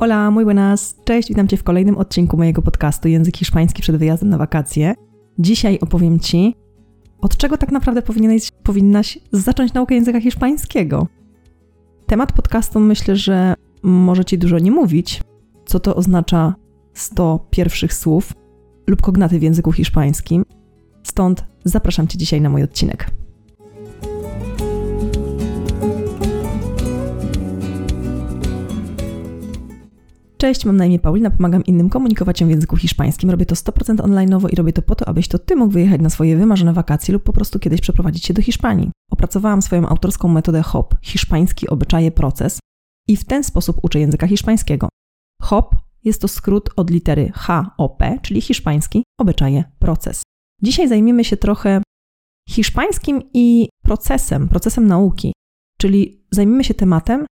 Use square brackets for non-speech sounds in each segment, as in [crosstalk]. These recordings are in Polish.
Hola, muy buenas. Cześć, witam Cię w kolejnym odcinku mojego podcastu Język Hiszpański przed wyjazdem na wakacje. Dzisiaj opowiem Ci, od czego tak naprawdę powinieneś, powinnaś zacząć naukę języka hiszpańskiego. Temat podcastu myślę, że może Ci dużo nie mówić, co to oznacza 100 pierwszych słów lub kognaty w języku hiszpańskim. Stąd zapraszam Cię dzisiaj na mój odcinek. Cześć, mam na imię Paulina, pomagam innym komunikować się w języku hiszpańskim. Robię to 100% online i robię to po to, abyś to ty mógł wyjechać na swoje wymarzone wakacje lub po prostu kiedyś przeprowadzić się do Hiszpanii. Opracowałam swoją autorską metodę HOP, hiszpański obyczaje proces i w ten sposób uczę języka hiszpańskiego. HOP jest to skrót od litery HOP, czyli hiszpański obyczaje proces. Dzisiaj zajmiemy się trochę hiszpańskim i procesem, procesem nauki, czyli zajmiemy się tematem,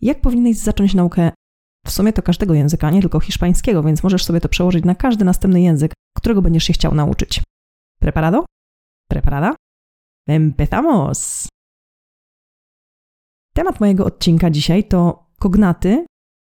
jak powinieneś zacząć naukę w sumie to każdego języka, nie tylko hiszpańskiego, więc możesz sobie to przełożyć na każdy następny język, którego będziesz się chciał nauczyć. Preparado? Preparada? Empezamos! Temat mojego odcinka dzisiaj to kognaty,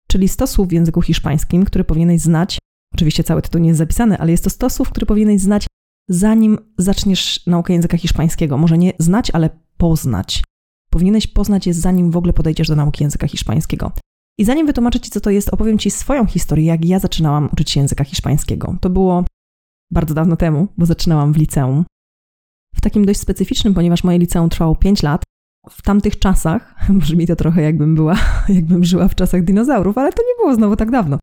czyli 100 słów w języku hiszpańskim, które powinieneś znać. Oczywiście cały tytuł nie jest zapisany, ale jest to 100 słów, które powinieneś znać, zanim zaczniesz naukę języka hiszpańskiego. Może nie znać, ale poznać. Powinieneś poznać je, zanim w ogóle podejdziesz do nauki języka hiszpańskiego. I zanim wytłumaczę Ci, co to jest, opowiem Ci swoją historię, jak ja zaczynałam uczyć się języka hiszpańskiego. To było bardzo dawno temu, bo zaczynałam w liceum. W takim dość specyficznym, ponieważ moje liceum trwało 5 lat. W tamtych czasach, [laughs] brzmi to trochę jakbym była, [laughs] jakbym żyła w czasach dinozaurów, ale to nie było znowu tak dawno.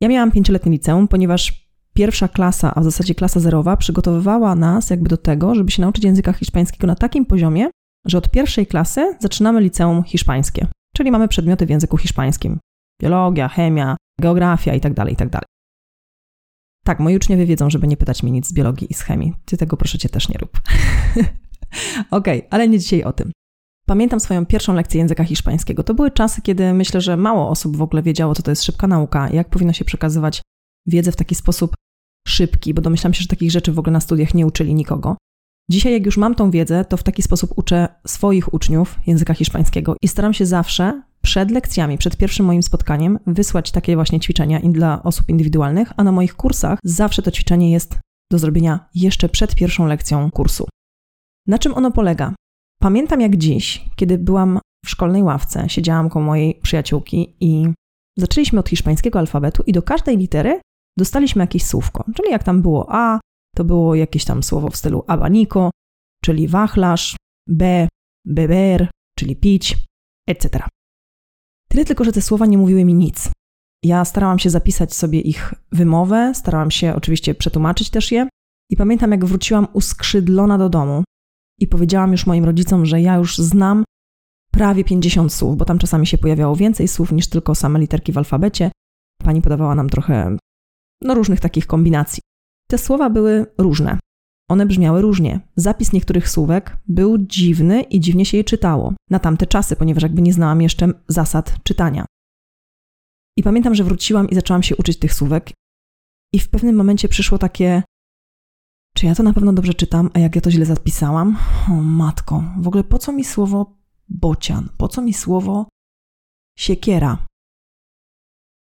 Ja miałam pięcioletnie liceum, ponieważ pierwsza klasa, a w zasadzie klasa zerowa, przygotowywała nas jakby do tego, żeby się nauczyć języka hiszpańskiego na takim poziomie, że od pierwszej klasy zaczynamy liceum hiszpańskie czyli mamy przedmioty w języku hiszpańskim. Biologia, chemia, geografia itd., tak itd. Tak, tak, moi uczniowie wiedzą, żeby nie pytać mnie nic z biologii i z chemii. Ty tego proszę cię też nie rób. [laughs] Okej, okay, ale nie dzisiaj o tym. Pamiętam swoją pierwszą lekcję języka hiszpańskiego. To były czasy, kiedy myślę, że mało osób w ogóle wiedziało, co to jest szybka nauka, jak powinno się przekazywać wiedzę w taki sposób szybki, bo domyślam się, że takich rzeczy w ogóle na studiach nie uczyli nikogo. Dzisiaj, jak już mam tą wiedzę, to w taki sposób uczę swoich uczniów języka hiszpańskiego i staram się zawsze przed lekcjami, przed pierwszym moim spotkaniem wysłać takie właśnie ćwiczenia dla osób indywidualnych, a na moich kursach zawsze to ćwiczenie jest do zrobienia jeszcze przed pierwszą lekcją kursu. Na czym ono polega? Pamiętam jak dziś, kiedy byłam w szkolnej ławce, siedziałam koło mojej przyjaciółki i zaczęliśmy od hiszpańskiego alfabetu i do każdej litery dostaliśmy jakieś słówko, czyli jak tam było A, to było jakieś tam słowo w stylu abanico, czyli wachlarz, be, beber, czyli pić, etc. Tyle tylko, że te słowa nie mówiły mi nic. Ja starałam się zapisać sobie ich wymowę, starałam się oczywiście przetłumaczyć też je i pamiętam, jak wróciłam uskrzydlona do domu i powiedziałam już moim rodzicom, że ja już znam prawie 50 słów, bo tam czasami się pojawiało więcej słów niż tylko same literki w alfabecie. Pani podawała nam trochę no, różnych takich kombinacji. Te słowa były różne. One brzmiały różnie. Zapis niektórych słówek był dziwny i dziwnie się je czytało. Na tamte czasy, ponieważ jakby nie znałam jeszcze zasad czytania. I pamiętam, że wróciłam i zaczęłam się uczyć tych słówek. I w pewnym momencie przyszło takie: Czy ja to na pewno dobrze czytam, a jak ja to źle zapisałam? O matko, w ogóle po co mi słowo bocian? Po co mi słowo siekiera?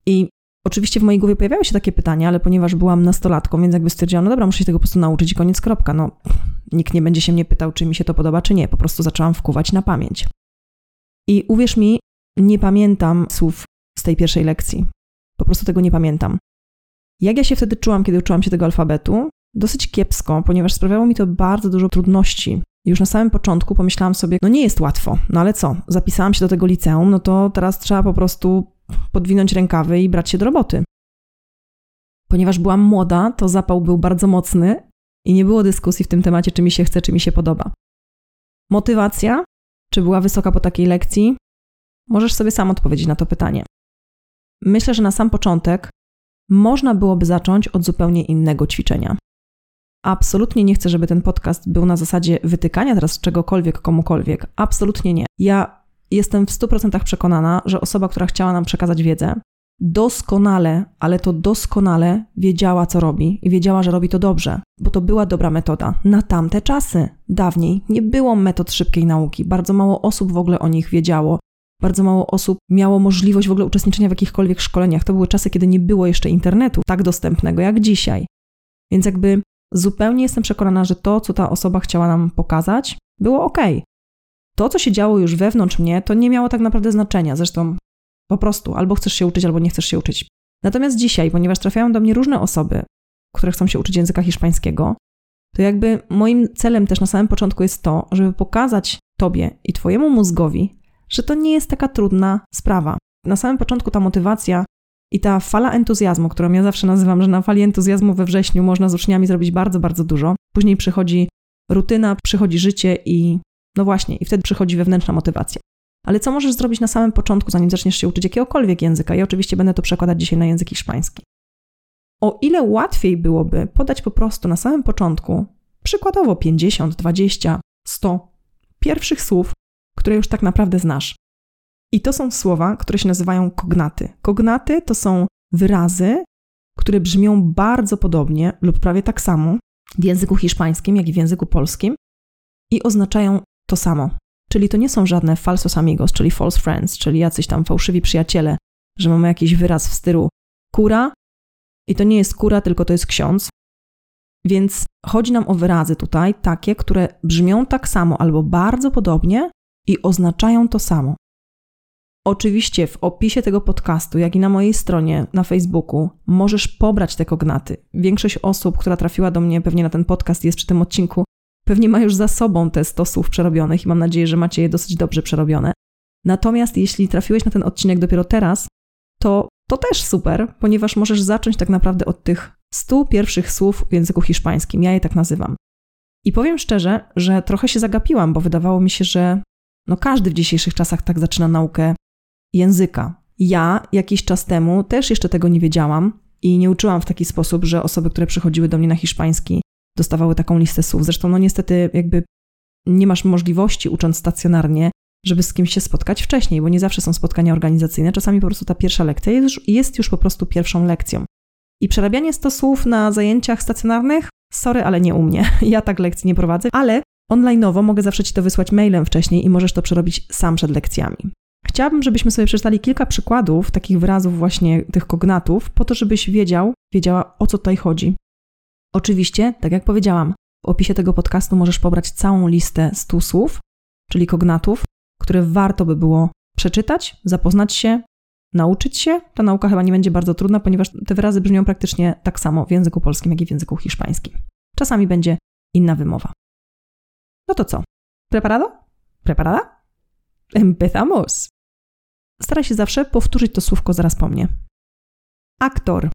I Oczywiście w mojej głowie pojawiały się takie pytania, ale ponieważ byłam nastolatką, więc jakby stwierdziłam, no dobra, muszę się tego po prostu nauczyć i koniec, kropka. No, nikt nie będzie się mnie pytał, czy mi się to podoba, czy nie. Po prostu zaczęłam wkuwać na pamięć. I uwierz mi, nie pamiętam słów z tej pierwszej lekcji. Po prostu tego nie pamiętam. Jak ja się wtedy czułam, kiedy uczyłam się tego alfabetu? Dosyć kiepsko, ponieważ sprawiało mi to bardzo dużo trudności. Już na samym początku pomyślałam sobie, no nie jest łatwo, no ale co? Zapisałam się do tego liceum, no to teraz trzeba po prostu podwinąć rękawy i brać się do roboty. Ponieważ byłam młoda, to zapał był bardzo mocny i nie było dyskusji w tym temacie, czy mi się chce, czy mi się podoba. Motywacja, czy była wysoka po takiej lekcji? Możesz sobie sam odpowiedzieć na to pytanie. Myślę, że na sam początek można byłoby zacząć od zupełnie innego ćwiczenia. Absolutnie nie chcę, żeby ten podcast był na zasadzie wytykania teraz czegokolwiek komukolwiek. Absolutnie nie. Ja jestem w 100% przekonana, że osoba, która chciała nam przekazać wiedzę, doskonale, ale to doskonale wiedziała, co robi i wiedziała, że robi to dobrze, bo to była dobra metoda na tamte czasy. Dawniej nie było metod szybkiej nauki, bardzo mało osób w ogóle o nich wiedziało. Bardzo mało osób miało możliwość w ogóle uczestniczenia w jakichkolwiek szkoleniach. To były czasy, kiedy nie było jeszcze internetu tak dostępnego jak dzisiaj. Więc jakby zupełnie jestem przekonana, że to, co ta osoba chciała nam pokazać, było ok. To, co się działo już wewnątrz mnie, to nie miało tak naprawdę znaczenia. Zresztą po prostu albo chcesz się uczyć, albo nie chcesz się uczyć. Natomiast dzisiaj, ponieważ trafiają do mnie różne osoby, które chcą się uczyć języka hiszpańskiego, to jakby moim celem też na samym początku jest to, żeby pokazać Tobie i Twojemu mózgowi, że to nie jest taka trudna sprawa. Na samym początku ta motywacja i ta fala entuzjazmu, którą ja zawsze nazywam, że na fali entuzjazmu we wrześniu można z uczniami zrobić bardzo, bardzo dużo. Później przychodzi rutyna, przychodzi życie i no właśnie, i wtedy przychodzi wewnętrzna motywacja. Ale co możesz zrobić na samym początku, zanim zaczniesz się uczyć jakiegokolwiek języka? Ja oczywiście będę to przekładać dzisiaj na język hiszpański. O ile łatwiej byłoby podać po prostu na samym początku, przykładowo 50, 20, 100 pierwszych słów, które już tak naprawdę znasz. I to są słowa, które się nazywają kognaty. Kognaty to są wyrazy, które brzmią bardzo podobnie lub prawie tak samo w języku hiszpańskim, jak i w języku polskim i oznaczają to samo. Czyli to nie są żadne falsos amigos, czyli false friends, czyli jacyś tam fałszywi przyjaciele, że mamy jakiś wyraz w stylu kura i to nie jest kura, tylko to jest ksiądz. Więc chodzi nam o wyrazy tutaj, takie, które brzmią tak samo albo bardzo podobnie i oznaczają to samo. Oczywiście w opisie tego podcastu, jak i na mojej stronie na Facebooku, możesz pobrać te kognaty. Większość osób, która trafiła do mnie pewnie na ten podcast, jest przy tym odcinku, pewnie ma już za sobą te 100 słów przerobionych i mam nadzieję, że macie je dosyć dobrze przerobione. Natomiast jeśli trafiłeś na ten odcinek dopiero teraz, to to też super, ponieważ możesz zacząć tak naprawdę od tych 100 pierwszych słów w języku hiszpańskim. Ja je tak nazywam. I powiem szczerze, że trochę się zagapiłam, bo wydawało mi się, że no każdy w dzisiejszych czasach tak zaczyna naukę języka. Ja jakiś czas temu też jeszcze tego nie wiedziałam i nie uczyłam w taki sposób, że osoby, które przychodziły do mnie na hiszpański, dostawały taką listę słów. Zresztą, no niestety, jakby nie masz możliwości, ucząc stacjonarnie, żeby z kimś się spotkać wcześniej, bo nie zawsze są spotkania organizacyjne. Czasami po prostu ta pierwsza lekcja jest, jest już po prostu pierwszą lekcją. I przerabianie 100 słów na zajęciach stacjonarnych, sorry, ale nie u mnie. [laughs] Ja tak lekcji nie prowadzę, ale online'owo mogę zawsze Ci to wysłać mailem wcześniej i możesz to przerobić sam przed lekcjami. Chciałabym, żebyśmy sobie przeczytali kilka przykładów takich wyrazów właśnie tych kognatów, po to, żebyś wiedział, wiedziała o co tutaj chodzi. Oczywiście, tak jak powiedziałam, w opisie tego podcastu możesz pobrać całą listę stu słów, czyli kognatów, które warto by było przeczytać, zapoznać się, nauczyć się. Ta nauka chyba nie będzie bardzo trudna, ponieważ te wyrazy brzmią praktycznie tak samo w języku polskim, jak i w języku hiszpańskim. Czasami będzie inna wymowa. No to co? Preparado? Preparada? Empezamos! Staraj się zawsze powtórzyć to słówko zaraz po mnie. Aktor.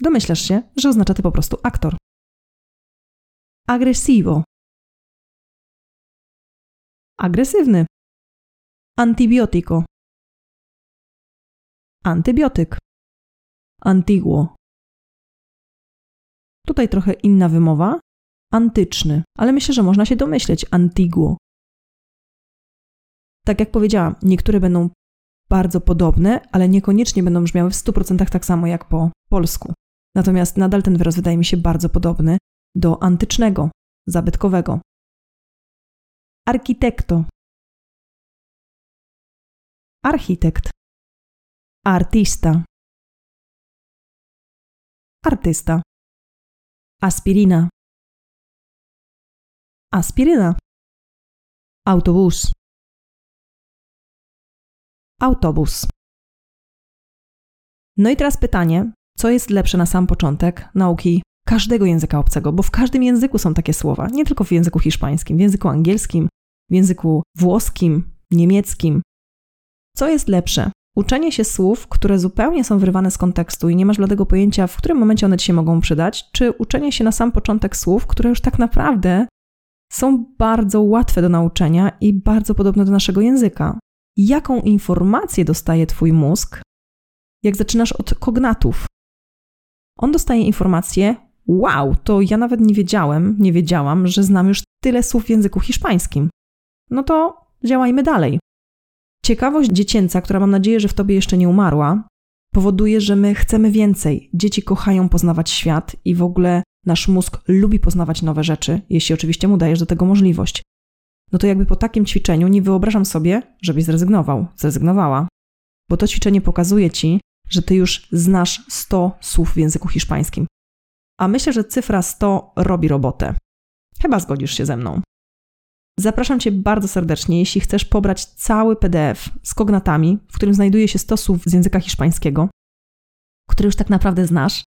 Domyślasz się, że oznacza to po prostu aktor. Agresivo. Agresywny. Antibiotico. Antybiotyk. Antiguo. Tutaj trochę inna wymowa. Antyczny, ale myślę, że można się domyśleć. Antiguo. Tak jak powiedziałam, niektóre będą bardzo podobne, ale niekoniecznie będą brzmiały w 100% tak samo jak po polsku. Natomiast nadal ten wyraz wydaje mi się bardzo podobny do antycznego, zabytkowego. Architekto. Architekt. Artista. Artysta. Aspirina. Aspiryna. Autobus. Autobus. No i teraz pytanie, co jest lepsze na sam początek nauki każdego języka obcego, bo w każdym języku są takie słowa, nie tylko w języku hiszpańskim, w języku angielskim, w języku włoskim, niemieckim. Co jest lepsze? Uczenie się słów, które zupełnie są wyrwane z kontekstu i nie masz bladego pojęcia, w którym momencie one ci się mogą przydać, czy uczenie się na sam początek słów, które już tak naprawdę są bardzo łatwe do nauczenia i bardzo podobne do naszego języka. Jaką informację dostaje Twój mózg, jak zaczynasz od kognatów? On dostaje informację: Wow, to ja nawet nie wiedziałem, nie wiedziałam, że znam już tyle słów w języku hiszpańskim. No to działajmy dalej. Ciekawość dziecięca, która mam nadzieję, że w tobie jeszcze nie umarła, powoduje, że my chcemy więcej. Dzieci kochają poznawać świat i w ogóle nasz mózg lubi poznawać nowe rzeczy, jeśli oczywiście mu dajesz do tego możliwość. no to jakby po takim ćwiczeniu nie wyobrażam sobie, żebyś zrezygnował, zrezygnowała. Bo to ćwiczenie pokazuje ci, że ty już znasz 100 słów w języku hiszpańskim. A myślę, że cyfra 100 robi robotę. Chyba zgodzisz się ze mną. Zapraszam Cię bardzo serdecznie, jeśli chcesz pobrać cały PDF z kognatami, w którym znajduje się 100 słów z języka hiszpańskiego, które już tak naprawdę znasz,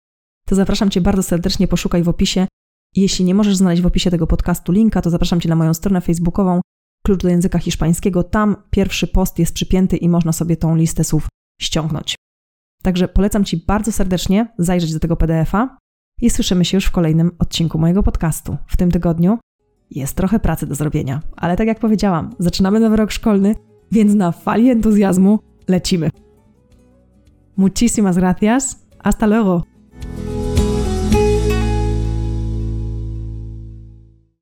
to zapraszam Cię bardzo serdecznie, poszukaj w opisie. Jeśli nie możesz znaleźć w opisie tego podcastu linka, to zapraszam Cię na moją stronę facebookową Klucz do języka hiszpańskiego. Tam pierwszy post jest przypięty i można sobie tą listę słów ściągnąć. Także polecam Ci bardzo serdecznie zajrzeć do tego PDF-a i słyszymy się już w kolejnym odcinku mojego podcastu. W tym tygodniu jest trochę pracy do zrobienia, ale tak jak powiedziałam, zaczynamy nowy rok szkolny, więc na fali entuzjazmu lecimy. Muchísimas gracias. Hasta luego.